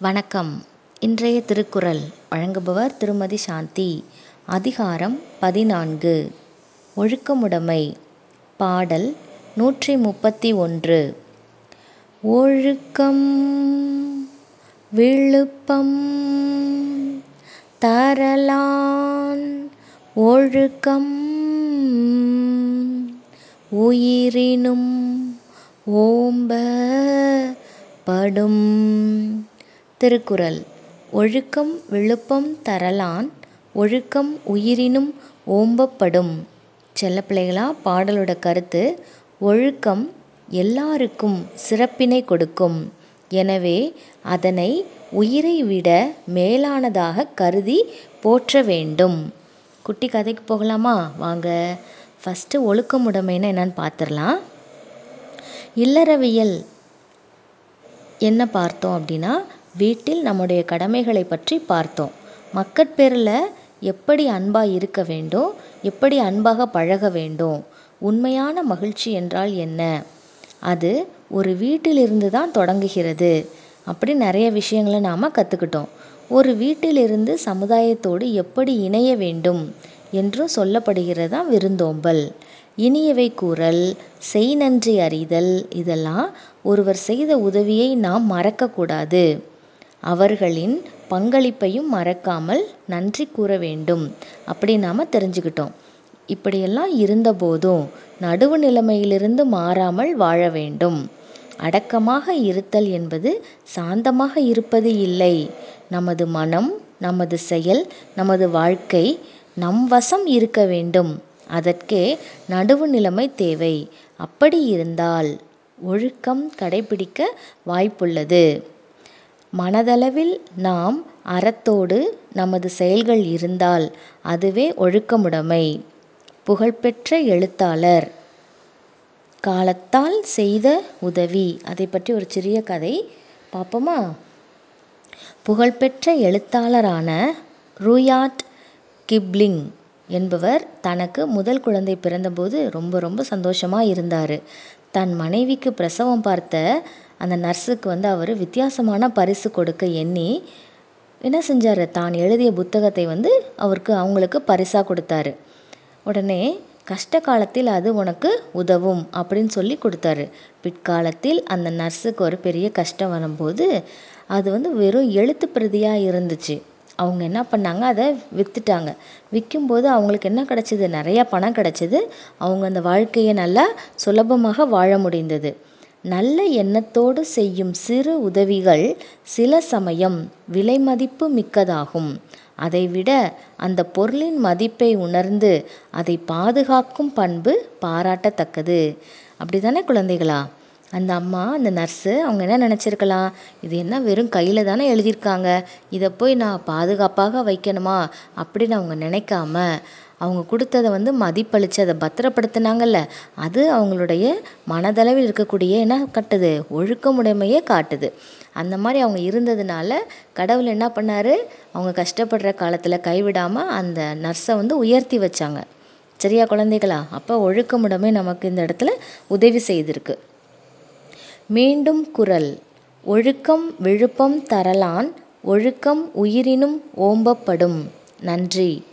வணக்கம். இன்றைய திருக்குறள் வழங்குபவர் திருமதி சாந்தி. அதிகாரம் பதினான்கு. ஒழுக்கமுடைமை. பாடல் நூற்றி முப்பத்தி ஒன்று. ஒழுக்கம் விழுப்பம் தரலான் ஒழுக்கம் உயிரினும் ஓம்ப படும் திருக்குறள். ஒழுக்கம் விழுப்பம் தரலான் ஒழுக்கம் உயிரினும் ஓம்பப்படும். செல்லப்பிள்ளைகளா பாடலோட கருத்து ஒழுக்கம் எல்லாருக்கும் சிறப்பினை கொடுக்கும். எனவே அதனை உயிரை விட மேலானதாக கருதி போற்ற வேண்டும். குட்டி கதைக்கு போகலாமா? வாங்க. ஃபஸ்ட்டு ஒழுக்கமுடைமைன்னு என்னன்னு பார்த்துடலாம் இல்லறவியல் என்ன பார்த்தோம் அப்படின்னா வீட்டில் நம்முடைய கடமைகளை பற்றி பார்த்தோம். மக்கட்பேரில் எப்படி அன்பாக இருக்க வேண்டும் எப்படி அன்பாக பழக வேண்டும் உண்மையான மகிழ்ச்சி என்றால் என்ன? அது ஒரு வீட்டிலிருந்து தான் தொடங்குகிறது. அப்படி நிறைய விஷயங்களை நாம் கற்றுக்கிட்டோம் ஒரு வீட்டிலிருந்து சமுதாயத்தோடு எப்படி இணைய வேண்டும் என்றும் சொல்லப்படுகிறது தான் விருந்தோம்பல். இனியவை கூறல் செய் நன்றி அறிதல் இதெல்லாம் ஒருவர் செய்த உதவியை நாம் மறக்கக்கூடாது. அவர்களின் பங்களிப்பையும் மறக்காமல் நன்றி கூற வேண்டும். அப்படி நாம் தெரிஞ்சுக்கிட்டோம். இப்படியெல்லாம் இருந்தபோதும் நடுவு நிலைமையிலிருந்து மாறாமல் வாழ வேண்டும். அடக்கமாக இருத்தல் என்பது சாந்தமாக இருப்பது இல்லை. நமது மனம் நமது செயல் நமது வாழ்க்கை நம் வசம் இருக்க வேண்டும். அதற்கே நடுவு நிலைமை தேவை. அப்படி இருந்தால் ஒழுக்கம் கடைபிடிக்க வாய்ப்புள்ளது. மனதளவில் நாம் அறத்தோடு நமது செயல்கள் இருந்தால் அதுவே ஒழுக்கமுடைமை. புகழ்பெற்ற எழுத்தாளர். காலத்தால் செய்த உதவி. அதை பற்றி ஒரு சிறிய கதை பார்ப்போமா? புகழ்பெற்ற எழுத்தாளரான ரூயாட் கிப்ளிங் என்பவர் தனக்கு முதல் குழந்தை பிறந்தபோது ரொம்ப ரொம்ப சந்தோஷமாக இருந்தார். தன் மனைவிக்கு பிரசவம் பார்த்த அந்த நர்ஸுக்கு வந்து அவர் வித்தியாசமான பரிசு கொடுக்க எண்ணி என்ன செஞ்சார்? தான் எழுதிய புத்தகத்தை வந்து அவருக்கு அவங்களுக்கு பரிசாக கொடுத்தாரு. உடனே கஷ்ட காலத்தில் அது உனக்கு உதவும் அப்படின்னு சொல்லி கொடுத்தாரு. பிற்காலத்தில் அந்த நர்ஸுக்கு ஒரு பெரிய கஷ்டம் வரும்போது அது வந்து வெறும் எழுத்து பிரதியாக இருந்துச்சு. அவங்க என்ன பண்ணாங்க? அதை விற்றுட்டாங்க விற்கும்போது அவங்களுக்கு என்ன கிடச்சிது? நிறையா பணம் கிடச்சிது. அவங்க அந்த வாழ்க்கையை நல்லா சுலபமாக வாழ முடிந்தது. நல்ல எண்ணத்தோடு செய்யும் சிறு உதவிகள் சில சமயம் விலை மதிப்பு மிக்கதாகும். அதைவிட அந்த பொருளின் மதிப்பை உணர்ந்து அதை பாதுகாக்கும் பண்பு பாராட்டத்தக்கது. அப்படி தானே குழந்தைகளா? அந்த அம்மா அந்த நர்ஸு அவங்க என்ன நினச்சிருக்கலாம்? இது என்ன வெறும் கையில் தானே எழுதியிருக்காங்க? இதை போய் நான் பாதுகாப்பாக வைக்கணுமா? அப்படின்னு அவங்க நினைக்காம அவங்க கொடுத்ததை வந்து மதிப்பளித்து அதை பத்திரப்படுத்தினாங்கல்ல அது அவங்களுடைய மனதளவில் இருக்கக்கூடிய என்ன கட்டுது? ஒழுக்கமுடைமையே காட்டுது. அந்த மாதிரி அவங்க இருந்ததுனால கடவுள் என்ன பண்ணார்? அவங்க கஷ்டப்படுற காலத்தில் கைவிடாமல் அந்த நர்ஸை வந்து உயர்த்தி வச்சாங்க. சரியா குழந்தைகளா? அப்போ ஒழுக்கமுடைமை நமக்கு இந்த இடத்துல உதவி செய்திருக்கு. மீண்டும் குரல். ஒழுக்கம் விழுப்பம் தரலான் ஒழுக்கம் உயிரினும் ஓம்பப்படும். நன்றி.